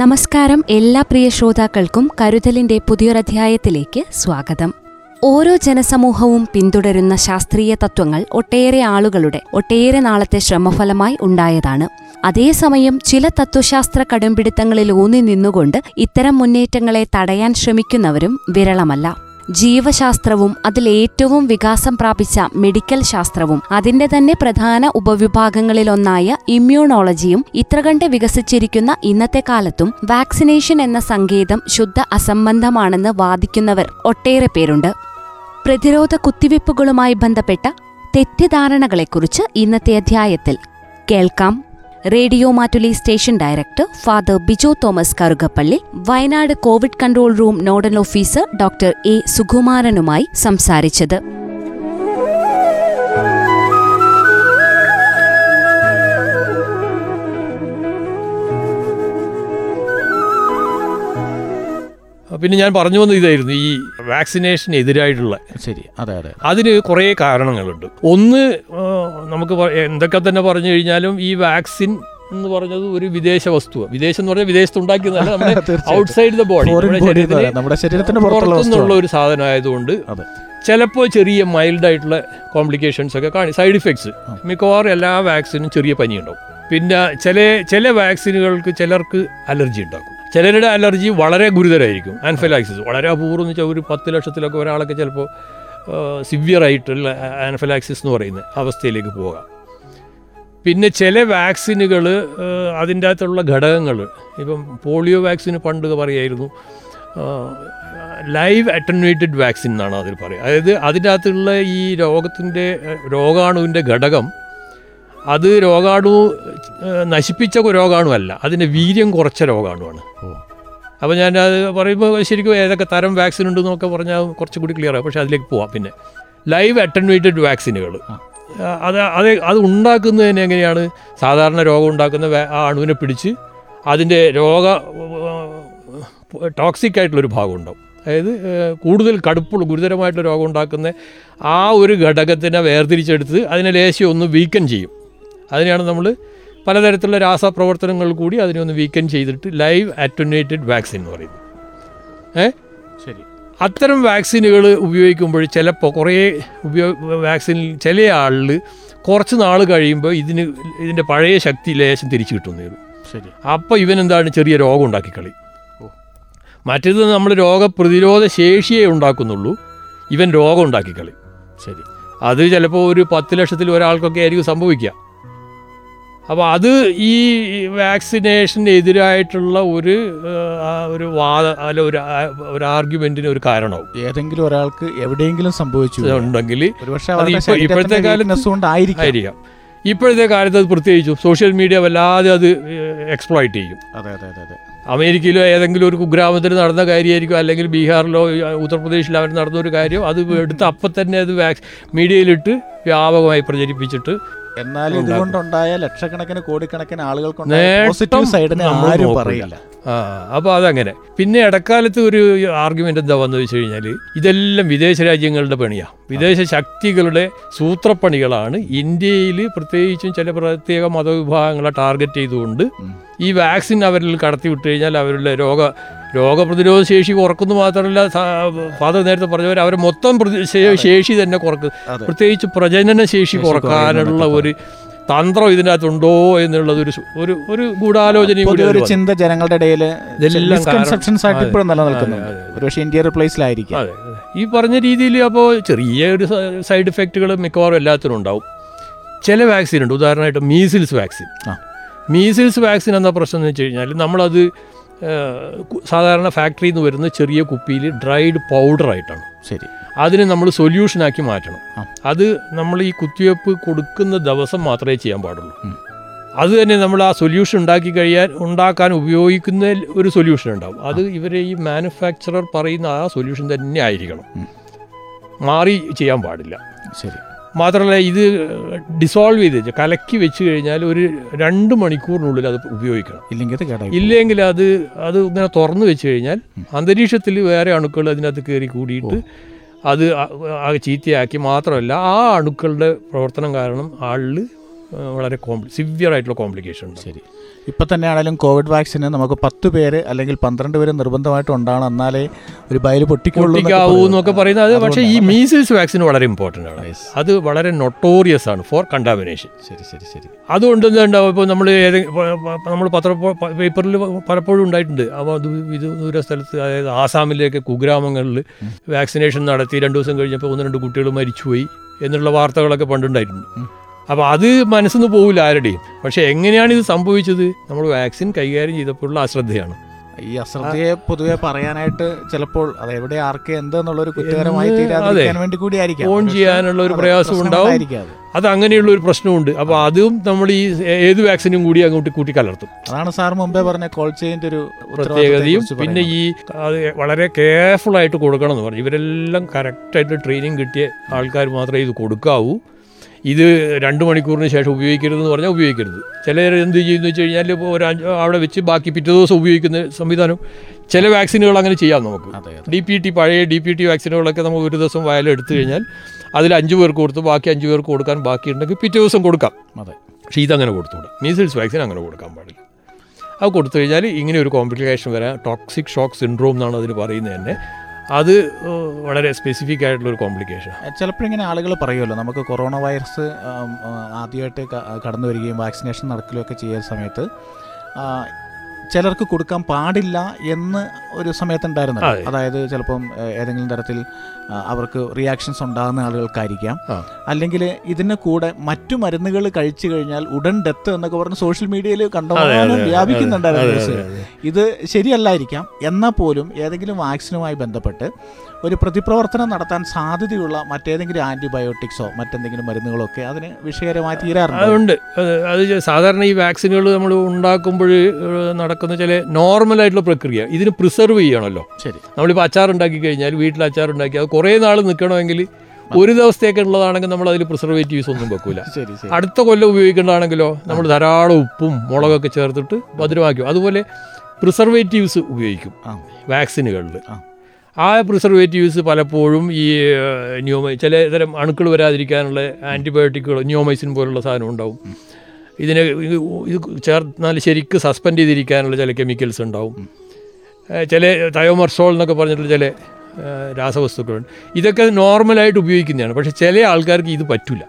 നമസ്കാരം എല്ലാ പ്രിയ ശ്രോതാക്കൾക്കും കരുതലിന്റെ പുതിയൊരധ്യായത്തിലേക്ക് സ്വാഗതം. ഓരോ ജനസമൂഹവും പിന്തുടരുന്ന ശാസ്ത്രീയ തത്വങ്ങൾ ഒട്ടേറെ ആളുകളുടെ ഒട്ടേറെ നാളത്തെ ശ്രമഫലമായി ഉണ്ടായതാണ്. അതേസമയം ചില തത്വശാസ്ത്ര കടുംപിടുത്തങ്ങളിൽ ഊന്നി നിന്നുകൊണ്ട് ഇത്തരം മുന്നേറ്റങ്ങളെ തടയാൻ ശ്രമിക്കുന്നവരും വിരളമല്ല. ജീവശാസ്ത്രവും അതിലേറ്റവും വികാസം പ്രാപിച്ച മെഡിക്കൽ ശാസ്ത്രവും. അതിന്റെ തന്നെ പ്രധാന ഉപവിഭാഗങ്ങളിലൊന്നായ ഇമ്മ്യൂണോളജിയും ഇത്ര കണ്ട് വികസിച്ചിരിക്കുന്ന ഇന്നത്തെ കാലത്തും വാക്സിനേഷൻ എന്ന സങ്കേതം ശുദ്ധ അസംബന്ധമാണെന്ന് വാദിക്കുന്നവർ ഒട്ടേറെ പേരുണ്ട്. പ്രതിരോധ കുത്തിവയ്പ്പുകളുമായി ബന്ധപ്പെട്ട തെറ്റിദ്ധാരണകളെക്കുറിച്ച് ഇന്നത്തെ അധ്യായത്തിൽ കേൾക്കാം. Radio Mattoli station director father Bijo Thomas Karukappally Wayanad Covid control room nodal officer doctor A സുകുമാരനുമായി സംസാരിച്ചത്. പിന്നെ ഞാൻ പറഞ്ഞു വന്ന ഇതായിരുന്നു ഈ വാക്സിനേഷൻ എതിരായിട്ടുള്ള. ശരി അതെ അതെ. അതിന് കുറേ കാരണങ്ങളുണ്ട്. ഒന്ന് നമുക്ക് എന്തൊക്കെ തന്നെ പറഞ്ഞു കഴിഞ്ഞാലും ഈ വാക്സിൻ എന്ന് പറഞ്ഞത് ഒരു വിദേശ വസ്തു വിദേശം എന്ന് പറഞ്ഞാൽ വിദേശത്ത് ഉണ്ടാക്കിയതല്ല നമ്മുടെ. Outside the body. നമ്മുടെ ശരീരത്തിന് പുറത്തുള്ള പുറത്തുനിന്നുള്ള ഒരു സാധനം ആയതുകൊണ്ട് അതെ. ചിലപ്പോൾ ചെറിയ മൈൽഡ് ആയിട്ടുള്ള കോംപ്ലിക്കേഷൻസ് ഒക്കെ കാണി സൈഡ് ഇഫക്ട്സ് മിക്കവാറും എല്ലാ വാക്സിനും ചെറിയ പനി ഉണ്ടാവും പിന്നെ ചില ചില വാക്സിനുകൾക്ക് ചിലർക്ക് അലർജി ഉണ്ടാക്കും. ചിലരുടെ അലർജി വളരെ ഗുരുതരമായിരിക്കും ആൻഫലാക്സിസ് വളരെ അപൂർവം എന്ന് വെച്ചാൽ ഒരു പത്ത് ലക്ഷത്തിലൊക്കെ ഒരാളൊക്കെ ചിലപ്പോൾ സിവിയറായിട്ടുള്ള ആൻഫലാക്സിസ് എന്ന് പറയുന്ന അവസ്ഥയിലേക്ക് പോകാം. പിന്നെ ചില വാക്സിനുകൾ അതിന്റെ അകത്തുള്ള ഘടകങ്ങൾ ഇപ്പം പോളിയോ വാക്സിന് പണ്ട് പറയായിരുന്നു ലൈവ് അറ്റൻവേറ്റഡ് വാക്സിൻ എന്നാണ് അതിൽ പറയുക. അതായത് അതിന്റെ അകത്തുള്ള ഈ രോഗത്തിന്റെ രോഗാണുവിന്റെ ഘടകം അത് രോഗാണു നശിപ്പിച്ച രോഗാണുമല്ല അതിന്റെ വീര്യം കുറച്ച രോഗാണുവാണ്. അപ്പോൾ ഞാൻ അത് പറയുമ്പോൾ ശരിക്കും ഏതൊക്കെ തരം വാക്സിൻ ഉണ്ട് എന്നൊക്കെ പറഞ്ഞാൽ കുറച്ചുകൂടി ക്ലിയർ ആകും പക്ഷേ അതിലേക്ക് പോവാം പിന്നെ. ലൈവ് അറ്റൻവേറ്റഡ് വാക്സിനുകൾ അത് അത് അത് ഉണ്ടാക്കുന്നതിന് എങ്ങനെയാണ്? സാധാരണ രോഗം ഉണ്ടാക്കുന്ന ആ അണുവിനെ പിടിച്ച് അതിന്റെ രോഗ ടോക്സിക് ആയിട്ടുള്ളൊരു ഭാഗം ഉണ്ടാവും അതായത് കൂടുതൽ കടുപ്പുള്ള ഗുരുതരമായിട്ടുള്ള രോഗം ഉണ്ടാക്കുന്ന ആ ഒരു ഘടകത്തിനെ വേർതിരിച്ചെടുത്ത് അതിനെ ലേശം ഒന്ന് വീക്കൻ ചെയ്യും. അതിനെയാണ് നമ്മൾ പലതരത്തിലുള്ള രാസപ്രവർത്തനങ്ങൾ കൂടി അതിനെ ഒന്ന് വീക്കൻ ചെയ്തിട്ട് ലൈവ് അറ്റുനേറ്റഡ് വാക്സിൻ എന്ന് പറയുന്നത്. ഏ? ശരി. അത്തരം വാക്സിനുകൾ ഉപയോഗിക്കുമ്പോൾ ചിലപ്പോൾ കുറേ ഉപയോഗ വാക്സിനിൽ ചില ആളിൽ കുറച്ച് നാൾ കഴിയുമ്പോൾ ഇതിന് ഇതിന്റെ പഴയ ശക്തി ലേശം തിരിച്ചു കിട്ടുന്നേ ശരി. അപ്പോൾ ഇവനെന്താണ് ചെറിയ രോഗം ഉണ്ടാക്കി കളി. മറ്റേത് നമ്മൾ രോഗപ്രതിരോധ ശേഷിയെ ഉണ്ടാക്കുന്നുള്ളൂ. ഇവൻ രോഗം ഉണ്ടാക്കി കളി. ശരി. അത് ചിലപ്പോൾ ഒരു പത്ത് ലക്ഷത്തിൽ ഒരാൾക്കൊക്കെ ആയിരിക്കും സംഭവിക്കുക. അപ്പോൾ അത് ഈ വാക്സിനേഷന് എതിരായിട്ടുള്ള ഒരു ഒരു വാദ അല്ല ഒരു ഒരു ആർഗ്യുമെന്റിന് ഒരു കാരണവും ഏതെങ്കിലും ഒരാൾക്ക് എവിടെയെങ്കിലും സംഭവിച്ചു. ഉണ്ടെങ്കിൽ ഇപ്പോഴത്തെ കാലത്ത് ഇപ്പോഴത്തെ കാലത്ത് അത് പ്രത്യേകിച്ചും സോഷ്യൽ മീഡിയ വല്ലാതെ അത് എക്സ്പ്ലോയിറ്റ് ചെയ്യും. അതെ അതെ അതെ അതെ. അമേരിക്കയിലോ ഏതെങ്കിലും ഒരു കുഗ്രാമത്തിൽ നടന്ന കാര്യമായിരിക്കും അല്ലെങ്കിൽ ബീഹാറിലോ ഉത്തർപ്രദേശിലോ അവർ നടന്ന ഒരു കാര്യം അത് എടുത്ത് അപ്പം തന്നെ അത് വാക്സ് മീഡിയയിലിട്ട് വ്യാപകമായി പ്രചരിപ്പിച്ചിട്ട് എന്നാൽ. ഇതുകൊണ്ടുണ്ടായ ലക്ഷക്കണക്കിന് കോടിക്കണക്കിന് ആളുകൾക്ക് പോസിറ്റീവ് സൈഡിനെ ആരും പറയില്ല. അപ്പോൾ അതങ്ങനെ. പിന്നെ ഇടക്കാലത്ത് ഒരു ആർഗ്യുമെന്റ് എന്താ വന്നു വെച്ച് കഴിഞ്ഞാൽ ഇതെല്ലാം വിദേശ രാജ്യങ്ങളുടെ പണിയാ. വിദേശ ശക്തികളുടെ സൂത്രപ്പണികളാണ് ഇന്ത്യയിൽ പ്രത്യേകിച്ചും ചില പ്രത്യേക മതവിഭാഗങ്ങളെ ടാർഗറ്റ് ചെയ്തുകൊണ്ട് ഈ വാക്സിൻ അവരിൽ കടത്തി വിട്ട് കഴിഞ്ഞാൽ അവരുടെ രോഗ രോഗപ്രതിരോധ ശേഷി കുറക്കുന്നു മാത്രമല്ല ഫാദർ നേരത്തെ പറഞ്ഞവർ അവരെ മൊത്തം ശേഷി തന്നെ കുറക്കും. പ്രത്യേകിച്ച് പ്രജനന ശേഷി കുറക്കാനുള്ള ഒരു തന്ത്രം ഇതിനകത്തുണ്ടോ എന്നുള്ളത് ഒരു ഒരു ഒരു ഗൂഢാലോചനയും കൂടി ഒരു ചിന്ത ജനങ്ങളുടെ ഇടയിൽ മിസ്കൺസെപ്ഷൻസ് ആയിട്ട് ഇപ്പോഴും നിലനിൽക്കുന്നു. ഒരുപക്ഷെ ഇന്ത്യ റിപ്ലേസിലായിരിക്കും. ഈ പറഞ്ഞ രീതിയിൽ അപ്പോൾ ചെറിയ ഒരു സൈഡ് ഇഫക്റ്റുകൾ മിക്കവാറും എല്ലാത്തിനും ഉണ്ടാവും. ചില വാക്സിൻ ഉണ്ട്. ഉദാഹരണമായിട്ട് മീസിൽസ് വാക്സിൻ മീസിൽസ് വാക്സിൻ എന്ന പ്രശ്നം എന്ന് വെച്ച് കഴിഞ്ഞാൽ നമ്മളത് സാധാരണ ഫാക്ടറിയിൽ നിന്ന് വരുന്ന ചെറിയ കുപ്പിയിൽ ഡ്രൈഡ് പൗഡർ ആയിട്ടാണ് ശരി. അതിനെ നമ്മൾ സൊല്യൂഷനാക്കി മാറ്റണം. അത് നമ്മൾ ഈ കുത്തിവയ്പ്പ് കൊടുക്കുന്ന ദിവസം മാത്രമേ ചെയ്യാൻ പാടുള്ളൂ. അത് തന്നെ നമ്മൾ ആ സൊല്യൂഷൻ ഉണ്ടാക്കി കഴിയാൻ ഉണ്ടാക്കാൻ ഉപയോഗിക്കുന്ന ഒരു സൊല്യൂഷൻ ഉണ്ടാവും. അത് ഇവരെ ഈ മാനുഫാക്ചറർ പറയുന്ന ആ സൊല്യൂഷൻ തന്നെ ആയിരിക്കണം. മാറി ചെയ്യാൻ പാടില്ല. ശരി. മാത്രമല്ല ഇത് ഡിസോൾവ് ചെയ്ത് കലക്കി വെച്ച് കഴിഞ്ഞാൽ ഒരു രണ്ട് മണിക്കൂറിനുള്ളിൽ അത് ഉപയോഗിക്കണം. ഇല്ലെങ്കിൽ ഇല്ലെങ്കിൽ അത് അത് ഇങ്ങനെ തുറന്നു വെച്ച് കഴിഞ്ഞാൽ അന്തരീക്ഷത്തിൽ വേറെ അണുക്കൾ അതിനകത്ത് കയറി കൂടിയിട്ട് അത് ചീത്തയാക്കി മാത്രമല്ല ആ അണുക്കളുടെ പ്രവർത്തനം കാരണം ആളിൽ വളരെ കോംപ്ലി സിവിയർ ആയിട്ടുള്ള കോംപ്ലിക്കേഷൻ ഉണ്ട് ശരി. ഇപ്പം തന്നെ ആണെങ്കിലും കോവിഡ് വാക്സിന് നമുക്ക് പത്ത് പേര് അല്ലെങ്കിൽ പന്ത്രണ്ട് പേര് നിർബന്ധമായിട്ട് ഉണ്ടാകണം എന്നാലേ ഒരു ബയൽ പൊട്ടിക്കാവൂ പറയുന്നത്. എന്നൊക്കെ പറയുന്നത്. അത് പക്ഷേ ഈ. മീസിൽസ് വാക്സിൻ വളരെ ഇമ്പോർട്ടന്റ് ആണ്. അത് വളരെ നൊട്ടോറിയസ് ആണ് ഫോർ കണ്ടാമിനേഷൻ ശരി ശരി ശരി. അതുകൊണ്ട് എന്താണ്ടാവും ഇപ്പോൾ നമ്മൾ ഏതെങ്കിലും നമ്മൾ പത്ര പേപ്പറിൽ പലപ്പോഴും ഉണ്ടായിട്ടുണ്ട്. അപ്പോൾ അത് ഇത് ദൂര സ്ഥലത്ത് അതായത് ആസാമിലേക്ക് കുഗ്രാമങ്ങളിൽ വാക്സിനേഷൻ നടത്തി രണ്ട് ദിവസം കഴിഞ്ഞപ്പോൾ ഒന്ന് രണ്ട് കുട്ടികൾ മരിച്ചുപോയി എന്നുള്ള വാർത്തകളൊക്കെ പണ്ടുണ്ടായിട്ടുണ്ട്. അപ്പോൾ അത് മനസ്സിൽ നിന്ന് പോകില്ല ആരുടെയും. പക്ഷേ എങ്ങനെയാണ് ഇത് സംഭവിച്ചത്? നമ്മൾ വാക്സിൻ കൈകാര്യം ചെയ്തപ്പോഴുള്ള അശ്രദ്ധയാണ്. ഈ അശ്രദ്ധയെ പൊതുവെ പറയാനായിട്ട് ചിലപ്പോൾ അത് എവിടെ ആർക്ക് എന്തെന്നുള്ള ഒരു കുറ്റകരമായി തീരാതിരിക്കാൻ വേണ്ടി കൂടിയായിരിക്കും. ഫോൺ ചെയ്യാനുള്ള ഒരു പ്രയാസം ഉണ്ടാവും. അത്. അങ്ങനെയുള്ള ഒരു പ്രശ്നമുണ്ട്. അപ്പോൾ അതും. നമ്മൾ ഈ ഏത് വാക്സിനും കൂടി അങ്ങോട്ട് കൂട്ടി കലർത്തും അതാണ് സാർ മുമ്പേ പറഞ്ഞ കോൾ ചെയിന്റെ ഒരു പ്രത്യേകതയും പിന്നെ ഈ വളരെ കെയർഫുൾ ആയിട്ട് കൊടുക്കണം എന്ന് പറഞ്ഞു. ഇവരെല്ലാം കറക്റ്റായിട്ട് ട്രെയിനിങ് കിട്ടിയ ആൾക്കാർ മാത്രമേ ഇത് കൊടുക്കാവൂ. ഇത് രണ്ട് മണിക്കൂറിന് ശേഷം ഉപയോഗിക്കരുതെന്ന് പറഞ്ഞാൽ ഉപയോഗിക്കരുത്. ചിലർ എന്ത് ചെയ്യുമെന്ന് വെച്ച് കഴിഞ്ഞാൽ ഇപ്പോൾ ഒരു അഞ്ച് അവിടെ വെച്ച് ബാക്കി പിറ്റേ ദിവസം ഉപയോഗിക്കുന്ന സംവിധാനം ചില വാക്സിനുകൾ അങ്ങനെ ചെയ്യാം നമുക്ക്. ഡി പി ടി പഴയ ഡി പി ടി വാക്സിനുകളൊക്കെ നമുക്ക് ഒരു ദിവസം വയലം എടുത്തു കഴിഞ്ഞാൽ അതിൽ അഞ്ച് പേർക്ക് കൊടുത്ത് ബാക്കി അഞ്ച് പേർക്ക് കൊടുക്കാൻ ബാക്കിയുണ്ടെങ്കിൽ പിറ്റേ ദിവസം കൊടുക്കാം. അതെ. പക്ഷേ ഇതങ്ങനെ കൊടുത്തുകൂടാ. മീസിൽസ് വാക്സിൻ അങ്ങനെ കൊടുക്കാൻ പാടില്ല. അത് കൊടുത്തു കഴിഞ്ഞാൽ ഇങ്ങനെ ഒരു കോംപ്ലിക്കേഷൻ വരാം. ടോക്സിക് ഷോക്ക് സിൻഡ്രോം എന്നാണ് അതിന് പറയുന്നത് തന്നെ. അത് വളരെ സ്പെസിഫിക് ആയിട്ടുള്ള ഒരു കോംപ്ലിക്കേഷൻ ചിലപ്പോൾ ഇങ്ങനെ ആളുകൾ പറയുമല്ലോ നമുക്ക് കൊറോണ വൈറസ് ആദ്യമായിട്ട് കടന്നു വരികയും വാക്സിനേഷൻ നടക്കുകയും ഒക്കെ ചെയ്യുന്ന സമയത്ത് ചിലർക്ക് കൊടുക്കാൻ പാടില്ല എന്ന് ഒരു സമയത്തുണ്ടായിരുന്നു അതെ. അതായത് ചിലപ്പം ഏതെങ്കിലും തരത്തിൽ അവർക്ക് റിയാക്ഷൻസ് ഉണ്ടാകുന്ന ആളുകൾക്കായിരിക്കാം. അല്ലെങ്കിൽ ഇതിന് കൂടെ മറ്റു മരുന്നുകൾ കഴിച്ചു കഴിഞ്ഞാൽ ഉടൻ ഡെത്ത് എന്നൊക്കെ പറഞ്ഞ് സോഷ്യൽ മീഡിയയിൽ കണ്ടമാനം വ്യാപിക്കുന്നുണ്ടായിരുന്നു. ഇത് ശരിയല്ലായിരിക്കാം. എന്നാൽ പോലും ഏതെങ്കിലും വാക്സിനുമായി ബന്ധപ്പെട്ട് ഒരു പ്രതിപ്രവർത്തനം നടത്താൻ സാധ്യതയുള്ള മറ്റേതെങ്കിലും ആന്റിബയോട്ടിക്സോ മറ്റെന്തെങ്കിലും മരുന്നുകളോ ഒക്കെ അതിന് വിഷയകരമായി തീരാറുണ്ട്? അതുണ്ട് അത് അത് സാധാരണ ഈ വാക്സിനുകൾ നമ്മൾ ഉണ്ടാക്കുമ്പോൾ നടക്കുന്ന ചില നോർമൽ ആയിട്ടുള്ള പ്രക്രിയ. ഇതിന് പ്രിസർവ് ചെയ്യണമല്ലോ. ശരി. നമ്മളിപ്പോൾ അച്ചാർ ഉണ്ടാക്കി കഴിഞ്ഞാൽ വീട്ടിൽ അച്ചാർ ഉണ്ടാക്കി അത് കുറേ നാൾ നിൽക്കണമെങ്കിൽ ഒരു ദിവസത്തേക്ക് ഉള്ളതാണെങ്കിൽ നമ്മൾ അതിൽ പ്രിസർവേറ്റീവ്സ് ഒന്നും വെക്കൂല. അടുത്ത കൊല്ലം ഉപയോഗിക്കേണ്ടതാണെങ്കിലോ നമ്മൾ ധാരാളം ഉപ്പും മുളകൊക്കെ ചേർത്തിട്ട് ഭദ്രമാക്കും. അതുപോലെ പ്രിസർവേറ്റീവ്സ് ഉപയോഗിക്കും വാക്സിനുകളിൽ. ആ. ആ പ്രിസർവേറ്റീവ്സ് പലപ്പോഴും ഈ ന്യൂമൈ ചില തരം അണുക്കൾ വരാതിരിക്കാനുള്ള ആന്റിബയോട്ടിക്കുകൾ ന്യൂമൈസിൻ പോലുള്ള സാധനം ഉണ്ടാവും. ഇതിനെ ഇത് ചേർന്നാൽ ശരിക്ക് സസ്പെൻഡ് ചെയ്തിരിക്കാനുള്ള ചില കെമിക്കൽസ് ഉണ്ടാവും. ചില തയോമർസോൾ എന്നൊക്കെ പറഞ്ഞിട്ടുള്ള ചില രാസവസ്തുക്കളുണ്ട്. ഇതൊക്കെ നോർമലായിട്ട് ഉപയോഗിക്കുന്നതാണ്. പക്ഷേ ചില ആൾക്കാർക്ക് ഇത് പറ്റില്ല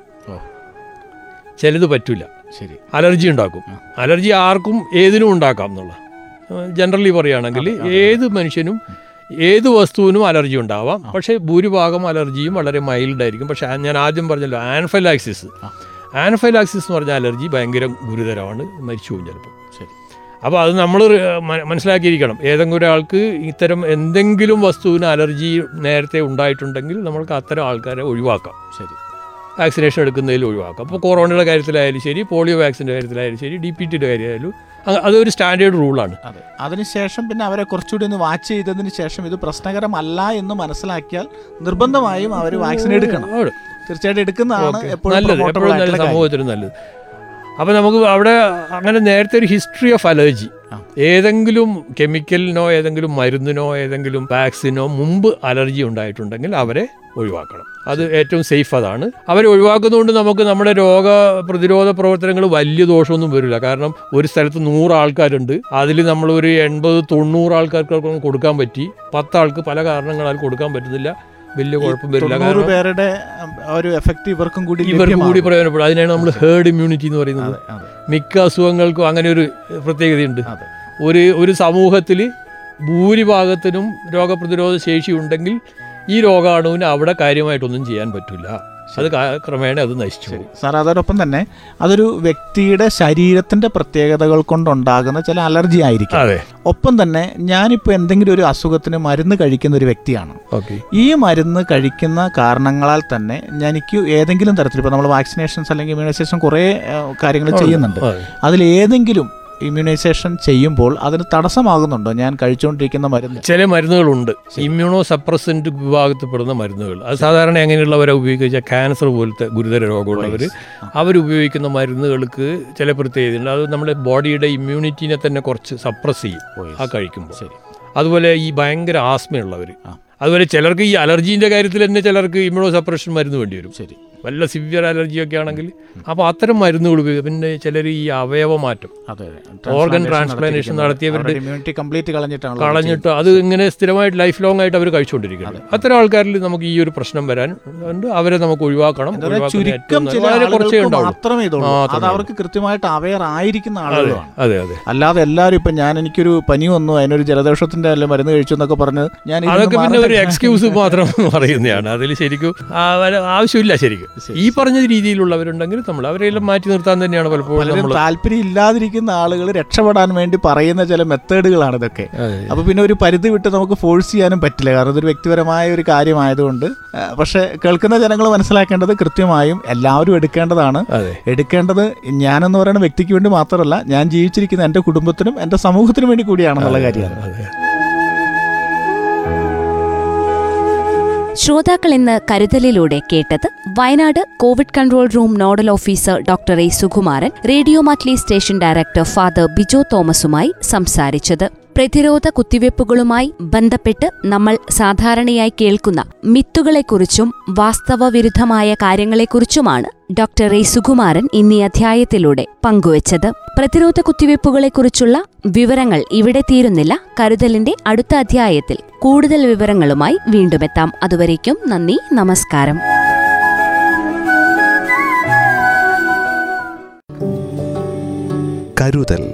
ചിലത് പറ്റില്ല ശരി. അലർജി ഉണ്ടാക്കും. അലർജി ആർക്കും ഏതിനും ഉണ്ടാക്കാം എന്നുള്ള. ജനറലി പറയുകയാണെങ്കിൽ. ഏത് മനുഷ്യനും ഏത് വസ്തുവിനും അലർജി ഉണ്ടാവാം. പക്ഷേ ഭൂരിഭാഗം അലർജിയും വളരെ മൈൽഡായിരിക്കും പക്ഷേ ഞാൻ ആദ്യം പറഞ്ഞല്ലോ ആൻഫൈലാക്സിസ് ആ. ആൻഫൈലാക്സിസ് എന്ന് പറഞ്ഞ അലർജി ഭയങ്കര ഗുരുതരമാണ് മരിച്ചു പോകും ചിലപ്പോൾ. ശരി. അപ്പോൾ അത് നമ്മൾ മനസ്സിലാക്കിയിരിക്കണം. ഏതെങ്കിലും ഒരാൾക്ക് ഇത്തരം എന്തെങ്കിലും വസ്തുവിന് അലർജി നേരത്തെ ഉണ്ടായിട്ടുണ്ടെങ്കിൽ നമ്മൾക്ക് അത്തരം ആൾക്കാരെ ഒഴിവാക്കാം. ശരി. വാക്സിനേഷൻ എടുക്കുന്നതിൽ ഒഴിവാക്കാം. അപ്പോൾ കൊറോണയുടെ കാര്യത്തിലായാലും ശരി പോളിയോ വാക്സിന്റെ കാര്യത്തിലായാലും ശരി ഡി പി ടിയുടെ കാര്യമായാലും അതൊരു സ്റ്റാൻഡേർഡ് റൂളാണ്. അതെ. അതിനുശേഷം പിന്നെ അവരെ കുറച്ചുകൂടി ഒന്ന് വാച്ച് ചെയ്തതിന് ശേഷം ഇത് പ്രശ്നകരമല്ല എന്ന് മനസ്സിലാക്കിയാൽ നിർബന്ധമായും അവർ വാക്സിൻ എടുക്കണം. തീർച്ചയായിട്ടും എടുക്കുന്നതാണ് എപ്പോഴും നല്ലത്. എപ്പോഴും നല്ല സമൂഹത്തിന് നല്ലത്. അപ്പോൾ നമുക്ക് അവിടെ അങ്ങനെ നേരത്തെ ഒരു ഹിസ്റ്ററി ഓഫ് അലർജി. ഏതെങ്കിലും കെമിക്കലിനോ ഏതെങ്കിലും മരുന്നിനോ ഏതെങ്കിലും വാക്സിനോ മുമ്പ് അലർജി ഉണ്ടായിട്ടുണ്ടെങ്കിൽ അവരെ ഒഴിവാക്കണം. അത് ഏറ്റവും സേഫ് അതാണ്. അവരെ ഒഴിവാക്കുന്നതുകൊണ്ട് നമുക്ക് നമ്മുടെ രോഗ പ്രതിരോധ പ്രവർത്തനങ്ങൾ വലിയ ദോഷമൊന്നും വരില്ല. കാരണം ഒരു സ്ഥലത്ത് നൂറ് ആൾക്കാരുണ്ട്. അതിൽ നമ്മൾ ഒരു എൺപത് തൊണ്ണൂറ് ആൾക്കാർക്ക് കൊടുക്കാൻ പറ്റി. പത്താൾക്ക് പല കാരണങ്ങളാൽ കൊടുക്കാൻ പറ്റുന്നില്ല. വലിയ കുഴപ്പം വരില്ല. പേരുടെ ഒരു എഫക്റ്റ് ഇവർക്കും കൂടി ഇവർക്ക്. കൂടി പ്രയോജനപ്പെടും. അതിനാണ് നമ്മൾ ഹേർഡ് ഇമ്മ്യൂണിറ്റി എന്ന് പറയുന്നത്. മിക്ക അസുഖങ്ങൾക്കും അങ്ങനെ ഒരു പ്രത്യേകതയുണ്ട്. ഒരു ഒരു സമൂഹത്തിൽ ഭൂരിഭാഗത്തിനും രോഗപ്രതിരോധ ശേഷി ഉണ്ടെങ്കിൽ ഈ രോഗാണുവിന് അവിടെ കാര്യമായിട്ടൊന്നും ചെയ്യാൻ പറ്റില്ല അത് ക്രമേണ അത് നശിച്ചു സാർ അതോടൊപ്പം തന്നെ അതൊരു വ്യക്തിയുടെ ശരീരത്തിന്റെ പ്രത്യേകതകൾ കൊണ്ടുണ്ടാകുന്ന ചില അലർജി ആയിരിക്കും. അതെ. ഒപ്പം തന്നെ ഞാനിപ്പോൾ എന്തെങ്കിലും ഒരു അസുഖത്തിന് മരുന്ന് കഴിക്കുന്ന ഒരു വ്യക്തിയാണ്. ഓക്കെ. ഈ മരുന്ന് കഴിക്കുന്ന കാരണങ്ങളാൽ തന്നെ എനിക്ക് ഏതെങ്കിലും തരത്തിൽ ഇപ്പോൾ നമ്മൾ വാക്സിനേഷൻസ് അല്ലെങ്കിൽ ഇമ്മ്യൂണൈസേഷൻ കുറേ കാര്യങ്ങൾ ചെയ്യുന്നുണ്ട്. അതിൽ ഏതെങ്കിലും ഇമ്മ്യൂണൈസേഷൻ ചെയ്യുമ്പോൾ അതിന് തടസ്സമാകുന്നുണ്ടോ? ഞാൻ കഴിച്ചുകൊണ്ടിരിക്കുന്ന മരുന്ന്. ചില മരുന്നുകളുണ്ട്. ഇമ്മ്യൂണോ സപ്രസന്റ് വിഭാഗത്തിൽപ്പെടുന്ന മരുന്നുകൾ. അത് സാധാരണ എങ്ങനെയുള്ളവരെ ഉപയോഗിച്ച ക്യാൻസർ പോലത്തെ ഗുരുതര രോഗമുള്ളവർ അവരുപയോഗിക്കുന്ന മരുന്നുകൾക്ക് ചില പ്രത്യേകതയുണ്ട്. അത് നമ്മുടെ ബോഡിയുടെ ഇമ്മ്യൂണിറ്റിനെ തന്നെ കുറച്ച് സപ്രസ് ചെയ്യും. ആ കഴിക്കുമ്പോൾ. ശരി. അതുപോലെ ഈ ഭയങ്കര ആസ്മയുള്ളവർ. അതുപോലെ ചിലർക്ക് ഈ അലർജീന്റെ കാര്യത്തിൽ തന്നെ ചിലർക്ക് ഇമ്മ്യൂണോ സപ്രഷൻ മരുന്ന് വേണ്ടി വരും. ശരി. വല്ല സിവിയർ അലർജിയൊക്കെ ആണെങ്കിൽ അപ്പോൾ അത്തരം മരുന്നുകൾ ഉപയോഗിക്കും പിന്നെ ചിലർ ഈ അവയവ മാറ്റം. ഓർഗൻ ട്രാൻസ്പ്ലാന്റേഷൻ transplantation നടത്തിയവരുടെ ഇമ്മ്യൂണിറ്റി കംപ്ലീറ്റ് കളഞ്ഞിട്ടാണ് കളഞ്ഞിട്ട് അത് ഇങ്ങനെ സ്ഥിരമായിട്ട് ലൈഫ് ലോങ് ആയിട്ട് അവർ കഴിച്ചുകൊണ്ടിരിക്കുന്നത് അത്തരം ആൾക്കാരിൽ നമുക്ക് ഈ ഒരു പ്രശ്നം വരാൻ ഉണ്ട്. അവരെ നമുക്ക് ഒഴിവാക്കണം. വളരെ കുറച്ചേ ഉണ്ടാവും അവർക്ക് കൃത്യമായിട്ട് അവയർ ആയിരിക്കുന്ന ആളുകളാണ്. അതെ അതെ. അല്ലാതെ എല്ലാവരും ഇപ്പം ഞാൻ എനിക്കൊരു പനി വന്നു അതിനൊരു ജലദോഷത്തിന്റെ അല്ല മരുന്ന് കഴിച്ചു എന്നൊക്കെ പറഞ്ഞ് ഞാൻ അതൊക്കെ പിന്നെ ഒരു എക്സ്ക്യൂസ് മാത്രം പറയുന്നതാണ്. അതിൽ ശരിക്കും ആവശ്യമില്ല ശരിക്കും. ഈ പറഞ്ഞ രീതിയിലുള്ളവരുണ്ടെങ്കിൽ നമ്മൾ അവരെല്ലാം മാറ്റി നിർത്താൻ തന്നെയാണ് പലപ്പോഴും താല്പര്യം ഇല്ലാതിരിക്കുന്ന ആളുകൾ രക്ഷപ്പെടാൻ വേണ്ടി പറയുന്ന ചില മെത്തേഡുകളാണ് ഇതൊക്കെ. അപ്പൊ പിന്നെ ഒരു പരിധി വിട്ട് നമുക്ക് ഫോഴ്സ് ചെയ്യാനും പറ്റില്ല. കാരണം ഇതൊരു വ്യക്തിപരമായ ഒരു കാര്യമായതുകൊണ്ട് പക്ഷെ കേൾക്കുന്ന ജനങ്ങൾ മനസ്സിലാക്കേണ്ടത് കൃത്യമായും എല്ലാവരും എടുക്കേണ്ടതാണ്. എടുക്കേണ്ടത് ഞാനെന്ന് പറയുന്ന വ്യക്തിക്ക് വേണ്ടി മാത്രമല്ല ഞാൻ ജീവിച്ചിരിക്കുന്ന എന്റെ കുടുംബത്തിനും എന്റെ സമൂഹത്തിനും വേണ്ടി കൂടിയാണെന്നുള്ള കാര്യമാണ്. ശ്രോതാക്കൾ ഇന്ന് കരുതലിലൂടെ കേട്ടത് Wayanad Covid control room nodal officer doctor A Sukumaran radio Mattoli station director father Bijo തോമസുമായി സംസാരിച്ചത്. പ്രതിരോധ കുത്തിവയ്പ്പുകളുമായി ബന്ധപ്പെട്ട് നമ്മൾ സാധാരണയായി കേൾക്കുന്ന മിത്തുകളെക്കുറിച്ചും വാസ്തവവിരുദ്ധമായ കാര്യങ്ങളെക്കുറിച്ചുമാണ് ഡോക്ടർ എ. സുകുമാരൻ ഇന്നീ അധ്യായത്തിലൂടെ പങ്കുവച്ചത്. പ്രതിരോധ കുത്തിവയ്പ്പുകളെക്കുറിച്ചുള്ള വിവരങ്ങൾ ഇവിടെ തീരുന്നില്ല. കരുതലിന്റെ അടുത്ത അധ്യായത്തിൽ കൂടുതൽ വിവരങ്ങളുമായി വീണ്ടുമെത്താം. അതുവരേക്കും നന്ദി നമസ്കാരം. കരുതൽ.